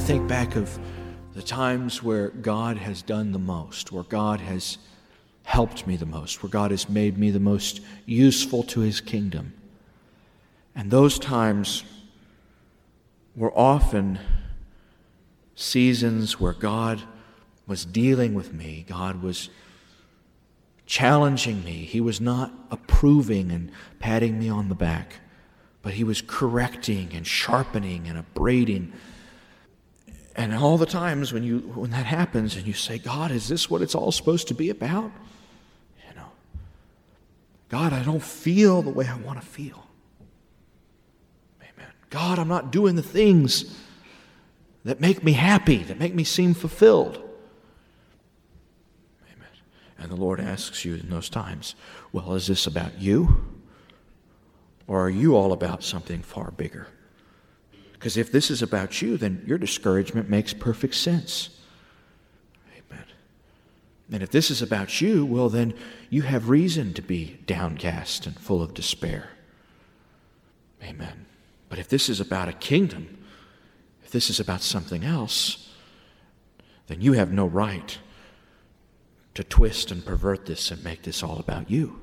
think back of the times where God has done the most, where God has helped me the most, where God has made me the most useful to his kingdom. And those times were often seasons where God was dealing with me, God was challenging me. He was not approving and patting me on the back, but He was correcting and sharpening and upbraiding. And all the times when, you, when that happens and you say, God, is this what it's all supposed to be about? You know, God, I don't feel the way I want to feel. Amen. God, I'm not doing the things that make me happy, that make me seem fulfilled. Amen. And the Lord asks you in those times, well, is this about you? Or are you all about something far bigger? Because if this is about you, then your discouragement makes perfect sense. Amen. And if this is about you, well, then you have reason to be downcast and full of despair. Amen. But if this is about a kingdom, if this is about something else, then you have no right to twist and pervert this and make this all about you.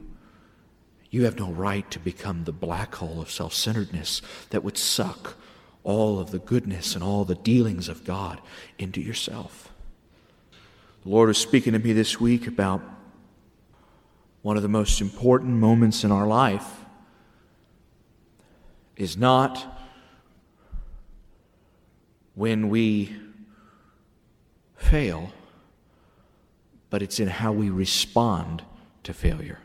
You have no right to become the black hole of self centeredness that would suck all of the goodness and all the dealings of God into yourself. The Lord was speaking to me this week about one of the most important moments in our life is not when we fail, but it's in how we respond to failure.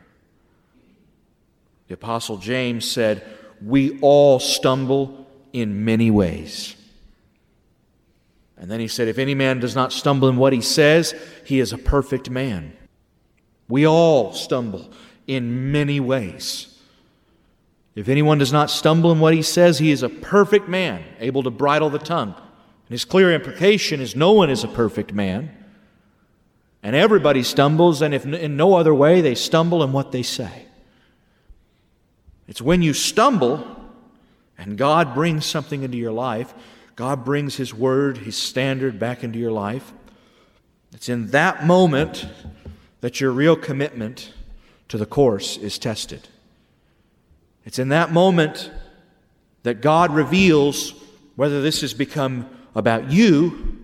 The Apostle James said, We all stumble in many ways. And then he said, If any man does not stumble in what he says, he is a perfect man. We all stumble in many ways. If anyone does not stumble in what he says, he is a perfect man, able to bridle the tongue. And his clear implication is no one is a perfect man. And everybody stumbles, and if in no other way, they stumble in what they say. It's when you stumble and God brings something into your life, God brings His word, His standard back into your life. It's in that moment that your real commitment to the course is tested. It's in that moment that God reveals whether this has become about you,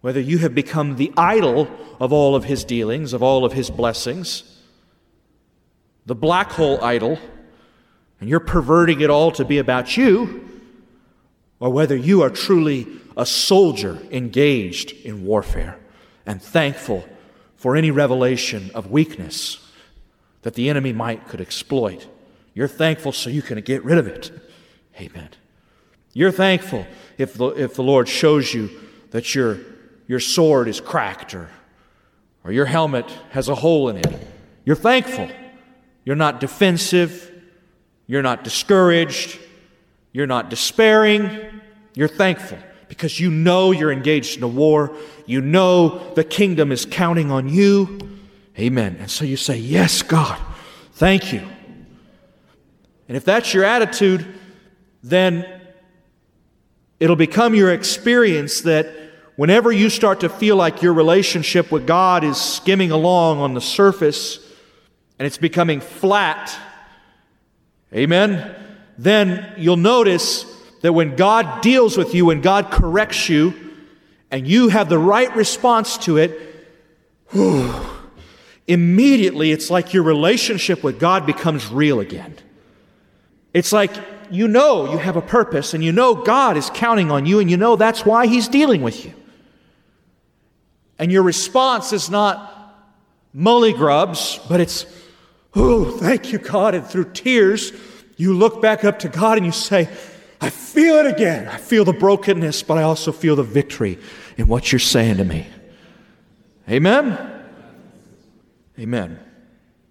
whether you have become the idol of all of his dealings, of all of his blessings, the black hole idol, and you're perverting it all to be about you, or whether you are truly a soldier engaged in warfare and thankful for any revelation of weakness that the enemy might could exploit. You're thankful so you can get rid of it. Amen. You're thankful if the, if the Lord shows you that your, your sword is cracked or, or your helmet has a hole in it. You're thankful. You're not defensive. You're not discouraged. You're not despairing. You're thankful because you know you're engaged in a war. You know the kingdom is counting on you. Amen. And so you say, Yes, God, thank you. And if that's your attitude, then It'll become your experience that whenever you start to feel like your relationship with God is skimming along on the surface and it's becoming flat, amen, then you'll notice that when God deals with you, when God corrects you, and you have the right response to it, whew, immediately it's like your relationship with God becomes real again. It's like you know you have a purpose and you know God is counting on you and you know that's why He's dealing with you. And your response is not mully grubs, but it's, oh, thank you, God. And through tears, you look back up to God and you say, I feel it again. I feel the brokenness, but I also feel the victory in what you're saying to me. Amen? Amen.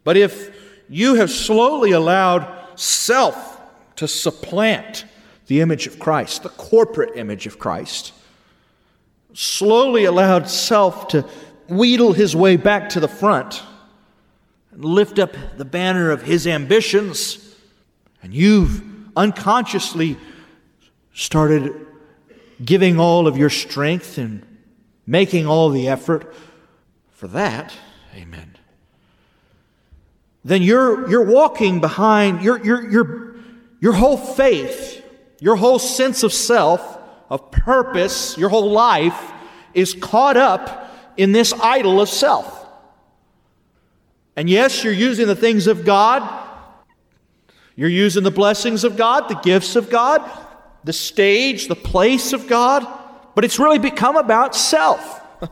But if you have slowly allowed self to supplant the image of Christ, the corporate image of Christ. Slowly allowed self to wheedle his way back to the front and lift up the banner of his ambitions. And you've unconsciously started giving all of your strength and making all the effort for that, amen, then you're, you're walking behind your, your, your, your whole faith, your whole sense of self, of purpose, your whole life is caught up in this idol of self. And yes, you're using the things of God, you're using the blessings of God, the gifts of God, the stage, the place of God, but it's really become about self.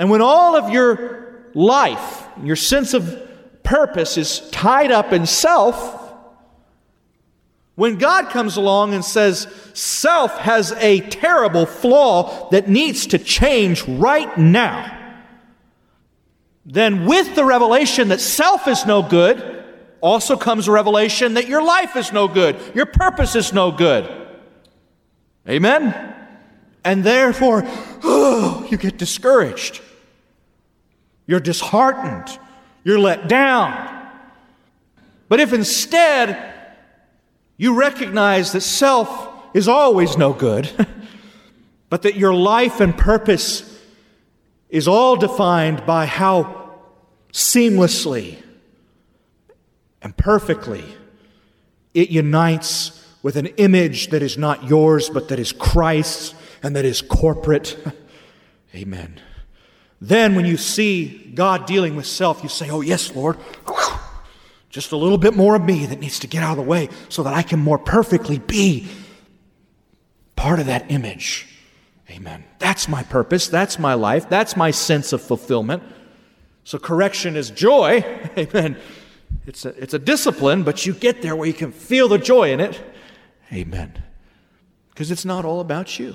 and when all of your life, your sense of purpose is tied up in self, when God comes along and says, self has a terrible flaw that needs to change right now, then with the revelation that self is no good, also comes a revelation that your life is no good, your purpose is no good. Amen? And therefore, oh, you get discouraged. You're disheartened. You're let down. But if instead you recognize that self is always no good, but that your life and purpose is all defined by how seamlessly and perfectly it unites with an image that is not yours, but that is Christ's and that is corporate. Amen. Then, when you see God dealing with self, you say, Oh, yes, Lord. Just a little bit more of me that needs to get out of the way so that I can more perfectly be part of that image. Amen. That's my purpose. That's my life. That's my sense of fulfillment. So correction is joy. Amen. It's a, it's a discipline, but you get there where you can feel the joy in it. Amen. Because it's not all about you.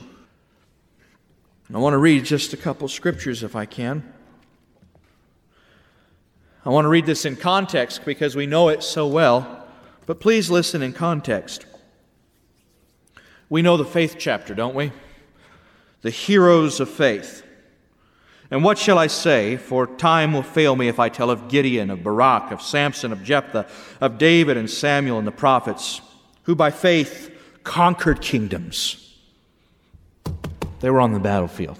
I want to read just a couple scriptures if I can. I want to read this in context because we know it so well, but please listen in context. We know the faith chapter, don't we? The heroes of faith. And what shall I say? For time will fail me if I tell of Gideon, of Barak, of Samson, of Jephthah, of David and Samuel and the prophets, who by faith conquered kingdoms. They were on the battlefield.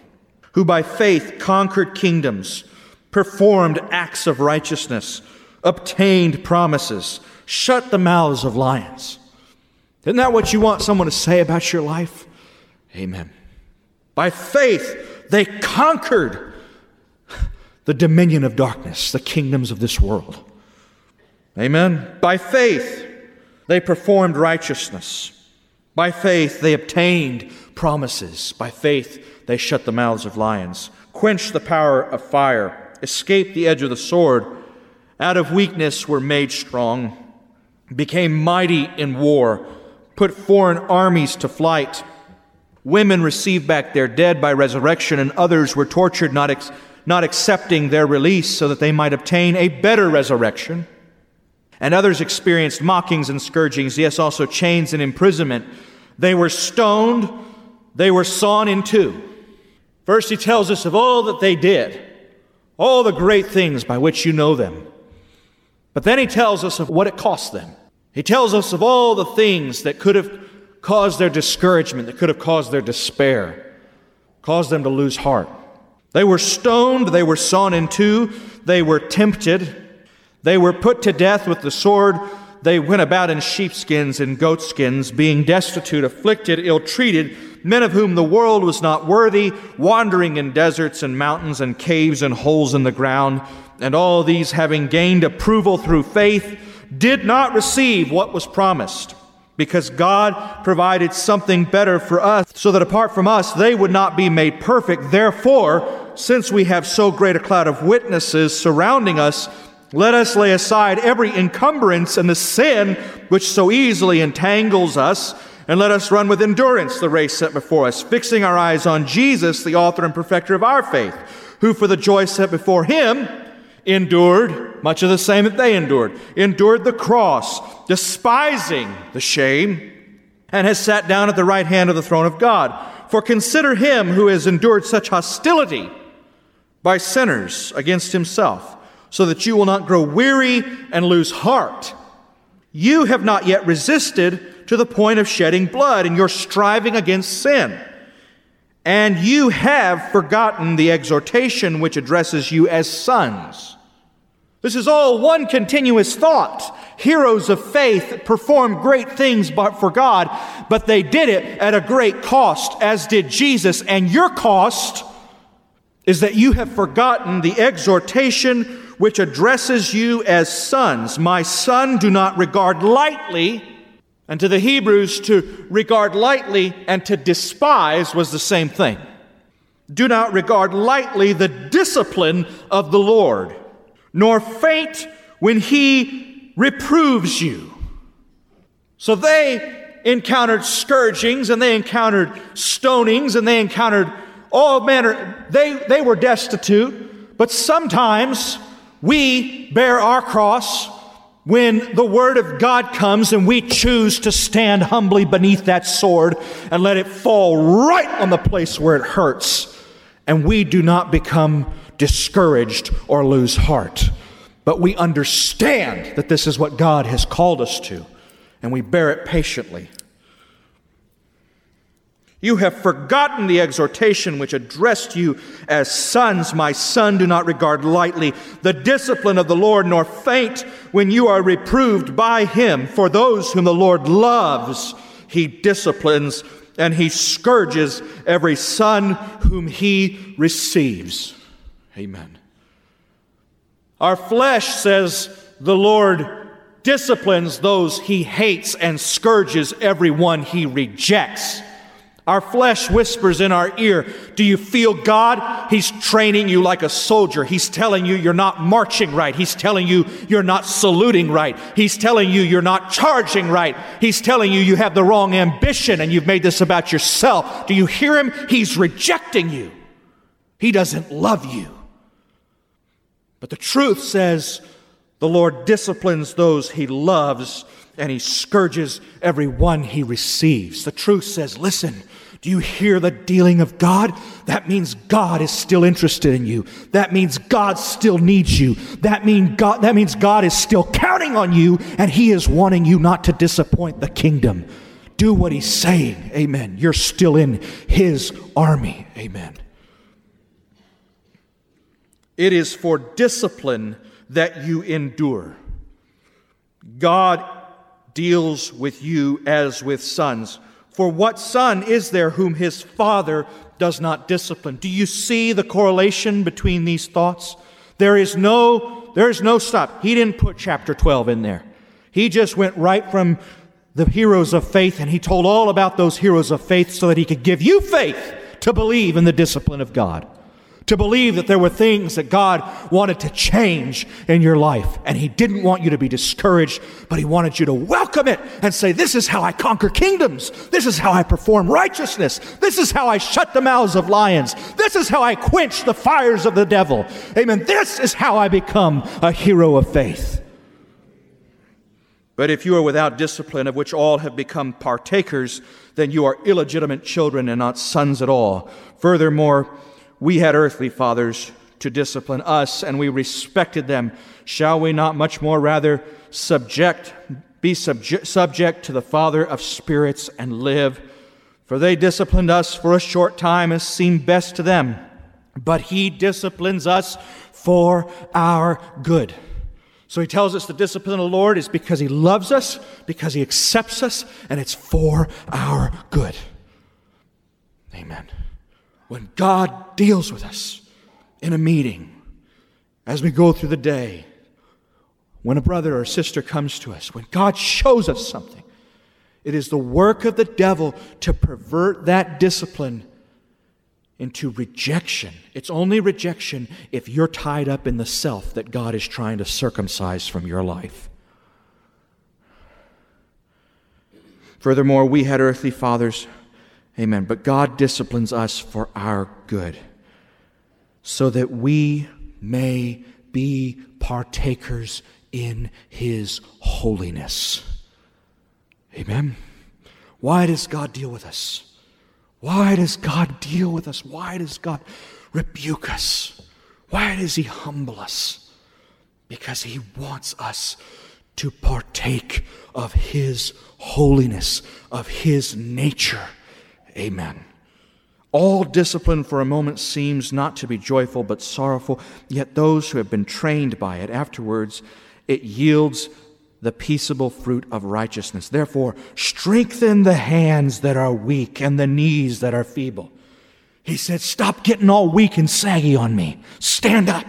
Who by faith conquered kingdoms performed acts of righteousness, obtained promises, shut the mouths of lions. Isn't that what you want someone to say about your life? Amen. By faith, they conquered the dominion of darkness, the kingdoms of this world. Amen. By faith, they performed righteousness. By faith, they obtained promises. By faith, they shut the mouths of lions, quenched the power of fire escaped the edge of the sword, out of weakness were made strong, became mighty in war, put foreign armies to flight. Women received back their dead by resurrection, and others were tortured, not, ex- not accepting their release so that they might obtain a better resurrection. And others experienced mockings and scourgings, yes, also chains and imprisonment. They were stoned, they were sawn in two. First, he tells us of all that they did all the great things by which you know them. But then he tells us of what it cost them. He tells us of all the things that could have caused their discouragement, that could have caused their despair, caused them to lose heart. They were stoned, they were sawn in two, they were tempted, they were put to death with the sword, they went about in sheepskins and goatskins, being destitute, afflicted, ill treated men of whom the world was not worthy, wandering in deserts and mountains and caves and holes in the ground. And all these, having gained approval through faith, did not receive what was promised, because God provided something better for us, so that apart from us, they would not be made perfect. Therefore, since we have so great a cloud of witnesses surrounding us, let us lay aside every encumbrance and the sin which so easily entangles us and let us run with endurance the race set before us, fixing our eyes on Jesus, the author and perfecter of our faith, who for the joy set before him endured much of the same that they endured, endured the cross, despising the shame, and has sat down at the right hand of the throne of God. For consider him who has endured such hostility by sinners against himself, so that you will not grow weary and lose heart. You have not yet resisted to the point of shedding blood, and you're striving against sin. And you have forgotten the exhortation which addresses you as sons. This is all one continuous thought. Heroes of faith performed great things for God, but they did it at a great cost, as did Jesus. And your cost is that you have forgotten the exhortation which addresses you as sons. My son, do not regard lightly. And to the Hebrews, to regard lightly and to despise was the same thing. Do not regard lightly the discipline of the Lord nor faint when he reproves you. So they encountered scourgings and they encountered stonings and they encountered all manner. They, they were destitute, but sometimes we bear our cross when the word of God comes and we choose to stand humbly beneath that sword and let it fall right on the place where it hurts. And we do not become discouraged or lose heart. But we understand that this is what God has called us to, and we bear it patiently. You have forgotten the exhortation which addressed you as sons. My son, do not regard lightly the discipline of the Lord, nor faint when you are reproved by him. For those whom the Lord loves, he disciplines, and he scourges every son whom he receives. Amen. Our flesh says the Lord disciplines those he hates and scourges everyone he rejects. Our flesh whispers in our ear, Do you feel God? He's training you like a soldier. He's telling you you're not marching right. He's telling you you're not saluting right. He's telling you you're not charging right. He's telling you you have the wrong ambition and you've made this about yourself. Do you hear him? He's rejecting you. He doesn't love you. But the truth says the Lord disciplines those he loves and he scourges every one he receives. The truth says, listen, do you hear the dealing of God? That means God is still interested in you. That means God still needs you. That, mean God, that means God is still counting on you and he is wanting you not to disappoint the kingdom. Do what he's saying. Amen. You're still in his army. Amen. It is for discipline that you endure. God deals with you as with sons. For what son is there whom his father does not discipline? Do you see the correlation between these thoughts? There is no there is no stop. He didn't put chapter 12 in there. He just went right from the heroes of faith and he told all about those heroes of faith so that he could give you faith to believe in the discipline of God to believe that there were things that God wanted to change in your life. And He didn't want you to be discouraged, but He wanted you to welcome it and say, This is how I conquer kingdoms. This is how I perform righteousness. This is how I shut the mouths of lions. This is how I quench the fires of the devil. Amen. This is how I become a hero of faith. But if you are without discipline, of which all have become partakers, then you are illegitimate children and not sons at all. Furthermore, we had earthly fathers to discipline us, and we respected them. Shall we not much more rather subject, be subject, subject to the Father of spirits and live? For they disciplined us for a short time as seemed best to them, but He disciplines us for our good. So he tells us the discipline of the Lord is because he loves us, because he accepts us, and it's for our good. Amen when God deals with us in a meeting, as we go through the day, when a brother or sister comes to us, when God shows us something, it is the work of the devil to pervert that discipline into rejection. It's only rejection if you're tied up in the self that God is trying to circumcise from your life. Furthermore, we had earthly fathers Amen. But God disciplines us for our good, so that we may be partakers in His holiness. Amen. Why does God deal with us? Why does God deal with us? Why does God rebuke us? Why does He humble us? Because He wants us to partake of His holiness, of His nature. Amen. All discipline for a moment seems not to be joyful but sorrowful, yet those who have been trained by it afterwards, it yields the peaceable fruit of righteousness. Therefore, strengthen the hands that are weak and the knees that are feeble. He said, Stop getting all weak and saggy on me. Stand up.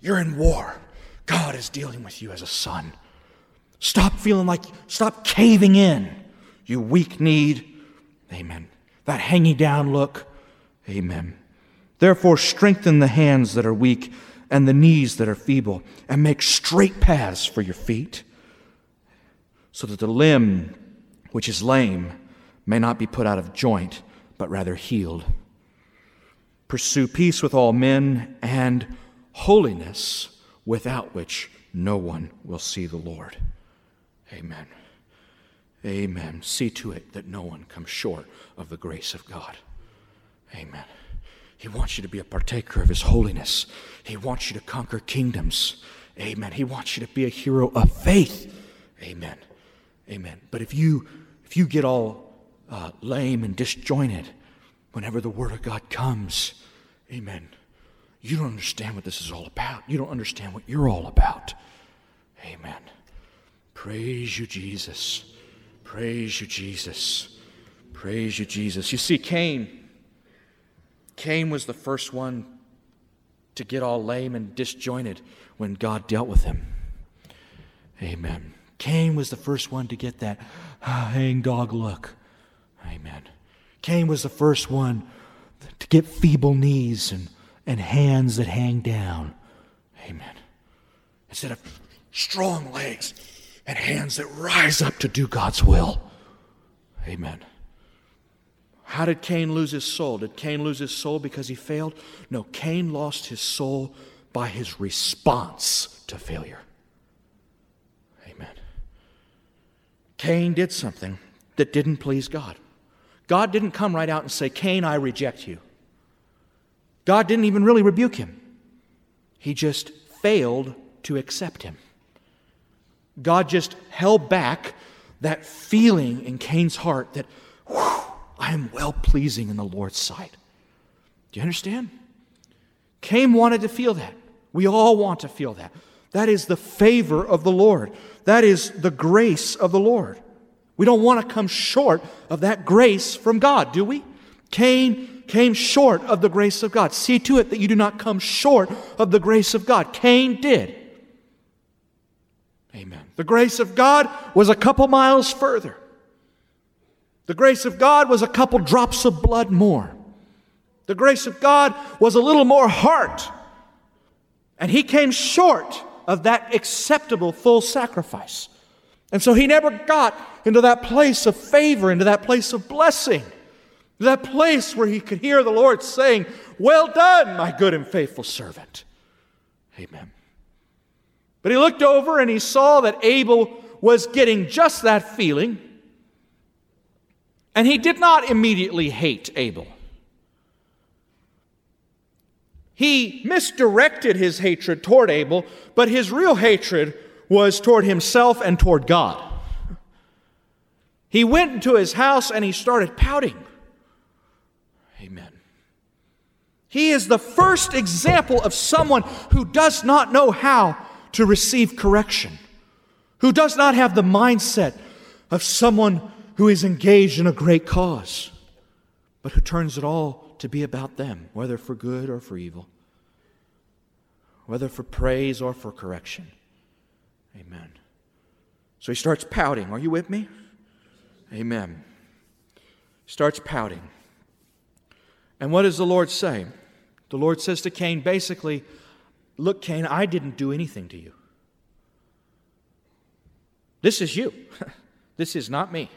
You're in war. God is dealing with you as a son. Stop feeling like, stop caving in, you weak kneed. Amen. That hanging down look. Amen. Therefore, strengthen the hands that are weak and the knees that are feeble, and make straight paths for your feet so that the limb which is lame may not be put out of joint, but rather healed. Pursue peace with all men and holiness, without which no one will see the Lord. Amen. Amen. See to it that no one comes short of the grace of God. Amen. He wants you to be a partaker of His holiness. He wants you to conquer kingdoms. Amen. He wants you to be a hero of faith. Amen. Amen. But if you if you get all uh, lame and disjointed whenever the Word of God comes, Amen. You don't understand what this is all about. You don't understand what you're all about. Amen. Praise you, Jesus. Praise you, Jesus. Praise you, Jesus. You see, Cain, Cain was the first one to get all lame and disjointed when God dealt with him. Amen. Cain was the first one to get that ah, hang dog look. Amen. Cain was the first one to get feeble knees and, and hands that hang down. Amen. Instead of strong legs and hands that rise up to do God's will. Amen. How did Cain lose his soul? Did Cain lose his soul because he failed? No, Cain lost his soul by his response to failure. Amen. Cain did something that didn't please God. God didn't come right out and say, Cain, I reject you. God didn't even really rebuke him. He just failed to accept him. God just held back that feeling in Cain's heart that, I am well pleasing in the Lord's sight. Do you understand? Cain wanted to feel that. We all want to feel that. That is the favor of the Lord. That is the grace of the Lord. We don't want to come short of that grace from God, do we? Cain came short of the grace of God. See to it that you do not come short of the grace of God. Cain did. Amen. The grace of God was a couple miles further. The grace of God was a couple drops of blood more. The grace of God was a little more heart. And he came short of that acceptable full sacrifice. And so he never got into that place of favor, into that place of blessing, that place where he could hear the Lord saying, Well done, my good and faithful servant. Amen. But he looked over and he saw that Abel was getting just that feeling. And he did not immediately hate Abel. He misdirected his hatred toward Abel, but his real hatred was toward himself and toward God. He went into his house and he started pouting. Amen. He is the first example of someone who does not know how to receive correction, who does not have the mindset of someone who is engaged in a great cause, but who turns it all to be about them, whether for good or for evil, whether for praise or for correction. Amen. So he starts pouting. Are you with me? Amen. Starts pouting. And what does the Lord say? The Lord says to Cain basically, Look, Cain, I didn't do anything to you. This is you. this is not me.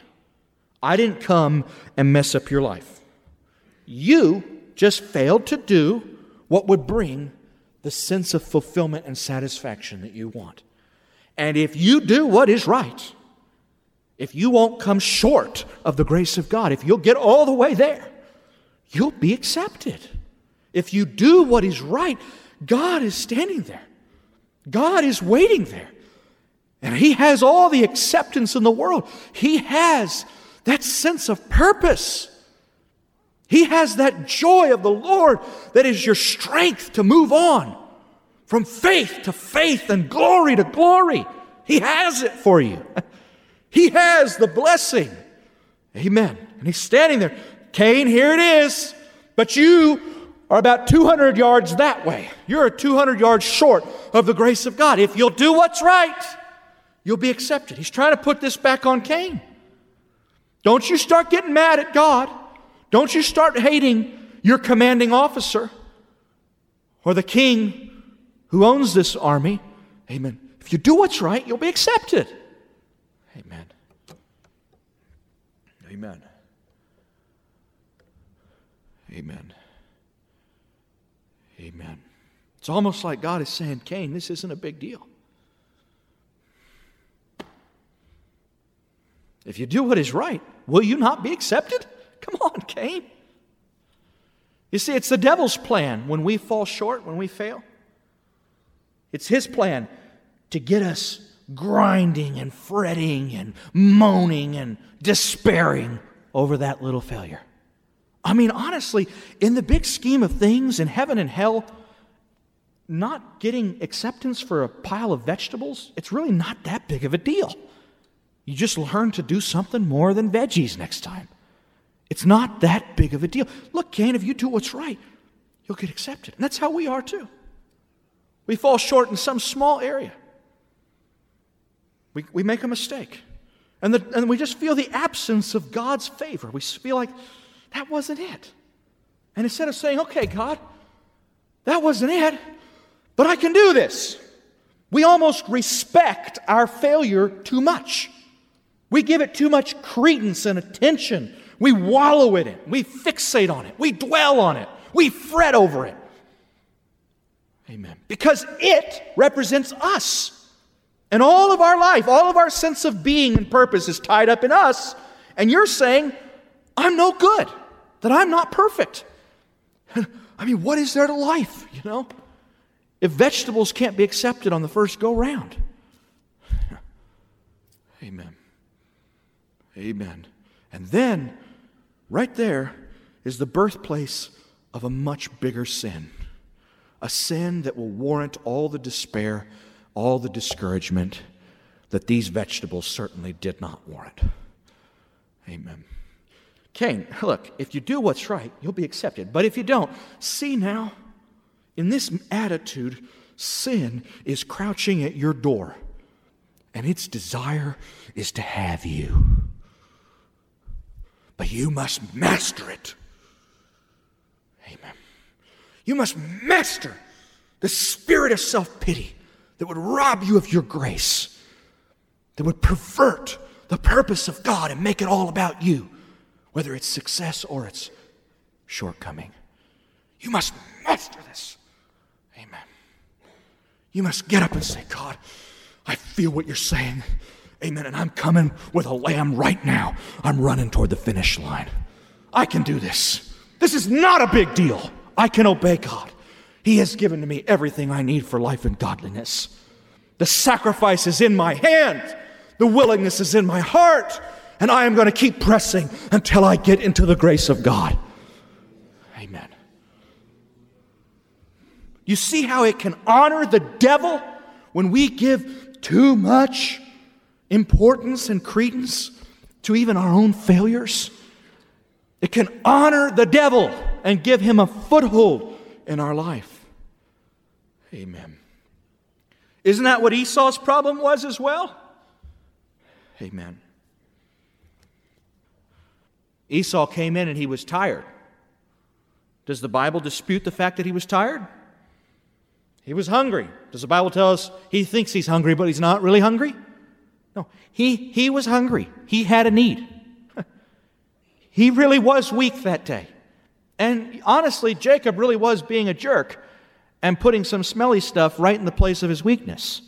I didn't come and mess up your life. You just failed to do what would bring the sense of fulfillment and satisfaction that you want. And if you do what is right, if you won't come short of the grace of God, if you'll get all the way there, you'll be accepted. If you do what is right, God is standing there. God is waiting there. And he has all the acceptance in the world. He has that sense of purpose. He has that joy of the Lord that is your strength to move on from faith to faith and glory to glory. He has it for you. He has the blessing. Amen. And he's standing there. Cain, here it is. But you are about 200 yards that way. You're 200 yards short of the grace of God. If you'll do what's right, you'll be accepted. He's trying to put this back on Cain. Don't you start getting mad at God. Don't you start hating your commanding officer or the king who owns this army. Amen. If you do what's right, you'll be accepted. Amen. Amen. Amen. Amen. It's almost like God is saying, Cain, this isn't a big deal. If you do what is right, will you not be accepted? Come on, Cain. You see, it's the devil's plan when we fall short, when we fail. It's his plan to get us grinding and fretting and moaning and despairing over that little failure. I mean, honestly, in the big scheme of things in heaven and hell, not getting acceptance for a pile of vegetables, it's really not that big of a deal. You just learn to do something more than veggies next time. It's not that big of a deal. Look, Cain, if you do what's right, you'll get accepted. And that's how we are too. We fall short in some small area. We, we make a mistake. And, the, and we just feel the absence of God's favor. We feel like that wasn't it. And instead of saying, okay, God, that wasn't it, but I can do this, we almost respect our failure too much. We give it too much credence and attention. We wallow in it. We fixate on it. We dwell on it. We fret over it. Amen. Because it represents us. And all of our life, all of our sense of being and purpose is tied up in us. And you're saying, I'm no good, that I'm not perfect. I mean, what is there to life, you know? If vegetables can't be accepted on the first go round. Amen. Amen. And then, right there, is the birthplace of a much bigger sin. A sin that will warrant all the despair all the discouragement that these vegetables certainly did not warrant. Amen. Cain, look, if you do what's right, you'll be accepted. But if you don't, see now, in this attitude, sin is crouching at your door, and its desire is to have you. But you must master it. Amen. You must master the spirit of self pity that would rob you of your grace, that would pervert the purpose of God and make it all about you, whether it's success or it's shortcoming. You must master this. Amen. You must get up and say, God, I feel what you're saying. Amen. And I'm coming with a lamb right now. I'm running toward the finish line. I can do this. This is not a big deal. I can obey God. He has given to me everything I need for life and godliness. The sacrifice is in my hand, the willingness is in my heart, and I am going to keep pressing until I get into the grace of God. Amen. You see how it can honor the devil when we give too much importance and credence to even our own failures? It can honor the devil and give him a foothold in our life. Amen. Isn't that what Esau's problem was as well? Amen. Esau came in and he was tired. Does the Bible dispute the fact that he was tired? He was hungry. Does the Bible tell us he thinks he's hungry, but he's not really hungry? No, he, he was hungry. He had a need. he really was weak that day. And honestly, Jacob really was being a jerk and putting some smelly stuff right in the place of his weakness.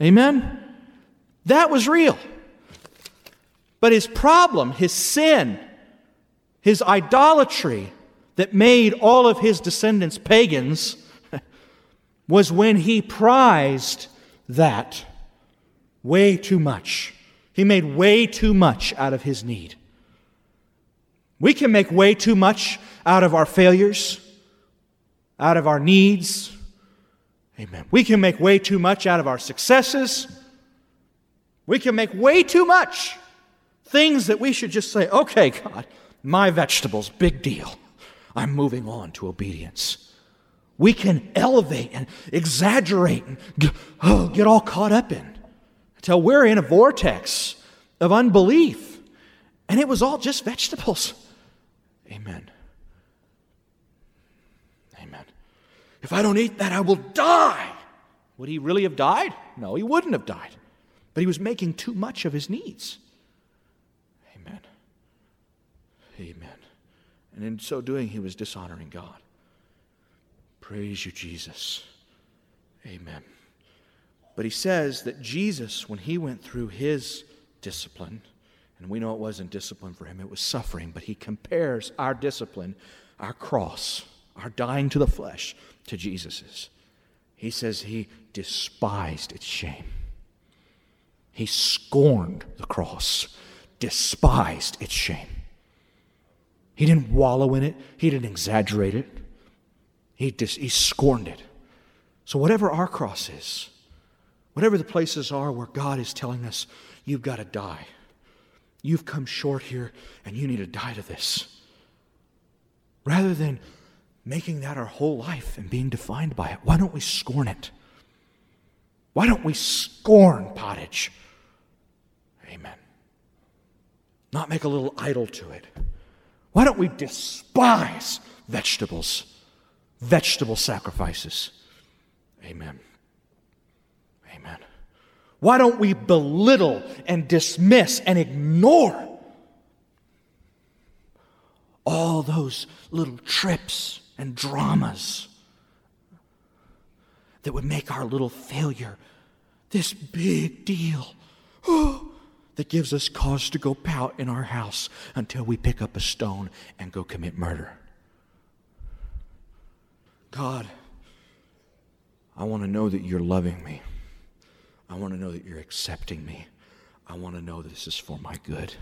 Amen? That was real. But his problem, his sin, his idolatry that made all of his descendants pagans was when he prized that Way too much. He made way too much out of his need. We can make way too much out of our failures, out of our needs. Amen. We can make way too much out of our successes. We can make way too much. Things that we should just say, okay, God, my vegetables, big deal. I'm moving on to obedience. We can elevate and exaggerate and get, oh, get all caught up in until we're in a vortex of unbelief. And it was all just vegetables. Amen. Amen. If I don't eat that, I will die. Would he really have died? No, he wouldn't have died. But he was making too much of his needs. Amen. Amen. And in so doing, he was dishonoring God. Praise you, Jesus. Amen. But he says that Jesus, when he went through his discipline, and we know it wasn't discipline for him, it was suffering, but he compares our discipline, our cross, our dying to the flesh, to Jesus's. He says he despised its shame. He scorned the cross, despised its shame. He didn't wallow in it, he didn't exaggerate it, he, dis- he scorned it. So, whatever our cross is, whatever the places are where God is telling us, you've got to die, you've come short here and you need to die to this, rather than making that our whole life and being defined by it, why don't we scorn it? Why don't we scorn pottage? Amen. Not make a little idol to it. Why don't we despise vegetables, vegetable sacrifices? Amen. Amen. Why don't we belittle and dismiss and ignore all those little trips and dramas that would make our little failure this big deal? Oh, that gives us cause to go pout in our house until we pick up a stone and go commit murder. God, I want to know that you're loving me. I want to know that you're accepting me. I want to know that this is for my good.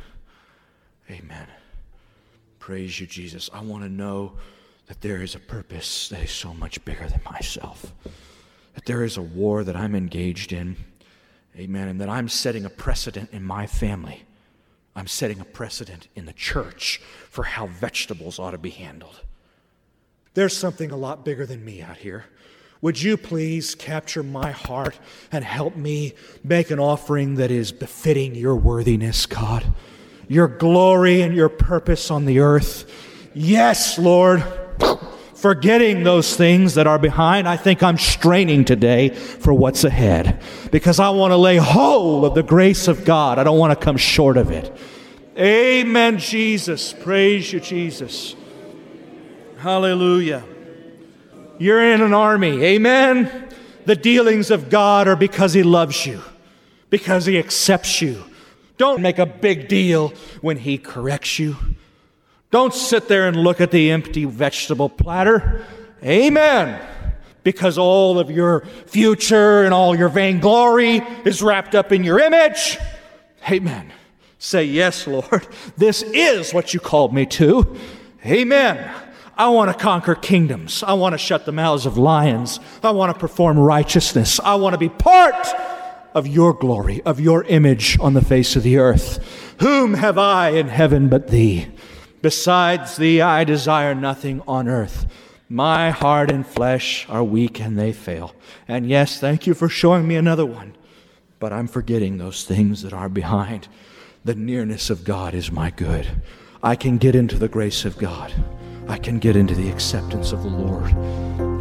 Amen. Praise you, Jesus. I want to know that there is a purpose that is so much bigger than myself, that there is a war that I'm engaged in Amen. And that I'm setting a precedent in my family. I'm setting a precedent in the church for how vegetables ought to be handled. There's something a lot bigger than me out here. Would you please capture my heart and help me make an offering that is befitting your worthiness, God? Your glory and your purpose on the earth. Yes, Lord forgetting those things that are behind. I think I'm straining today for what's ahead because I want to lay hold of the grace of God. I don't want to come short of it. Amen, Jesus. Praise you, Jesus. Hallelujah. You're in an army. Amen. The dealings of God are because He loves you, because He accepts you. Don't make a big deal when He corrects you. Don't sit there and look at the empty vegetable platter. Amen. Because all of your future and all your vainglory is wrapped up in your image. Amen. Say, Yes, Lord, this is what you called me to. Amen. I want to conquer kingdoms. I want to shut the mouths of lions. I want to perform righteousness. I want to be part of your glory, of your image on the face of the earth. Whom have I in heaven but thee? Besides thee, I desire nothing on earth. My heart and flesh are weak and they fail. And yes, thank you for showing me another one. But I'm forgetting those things that are behind. The nearness of God is my good. I can get into the grace of God. I can get into the acceptance of the Lord.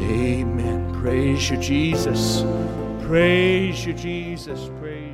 Amen. Praise you, Jesus. Praise you, Jesus. Praise.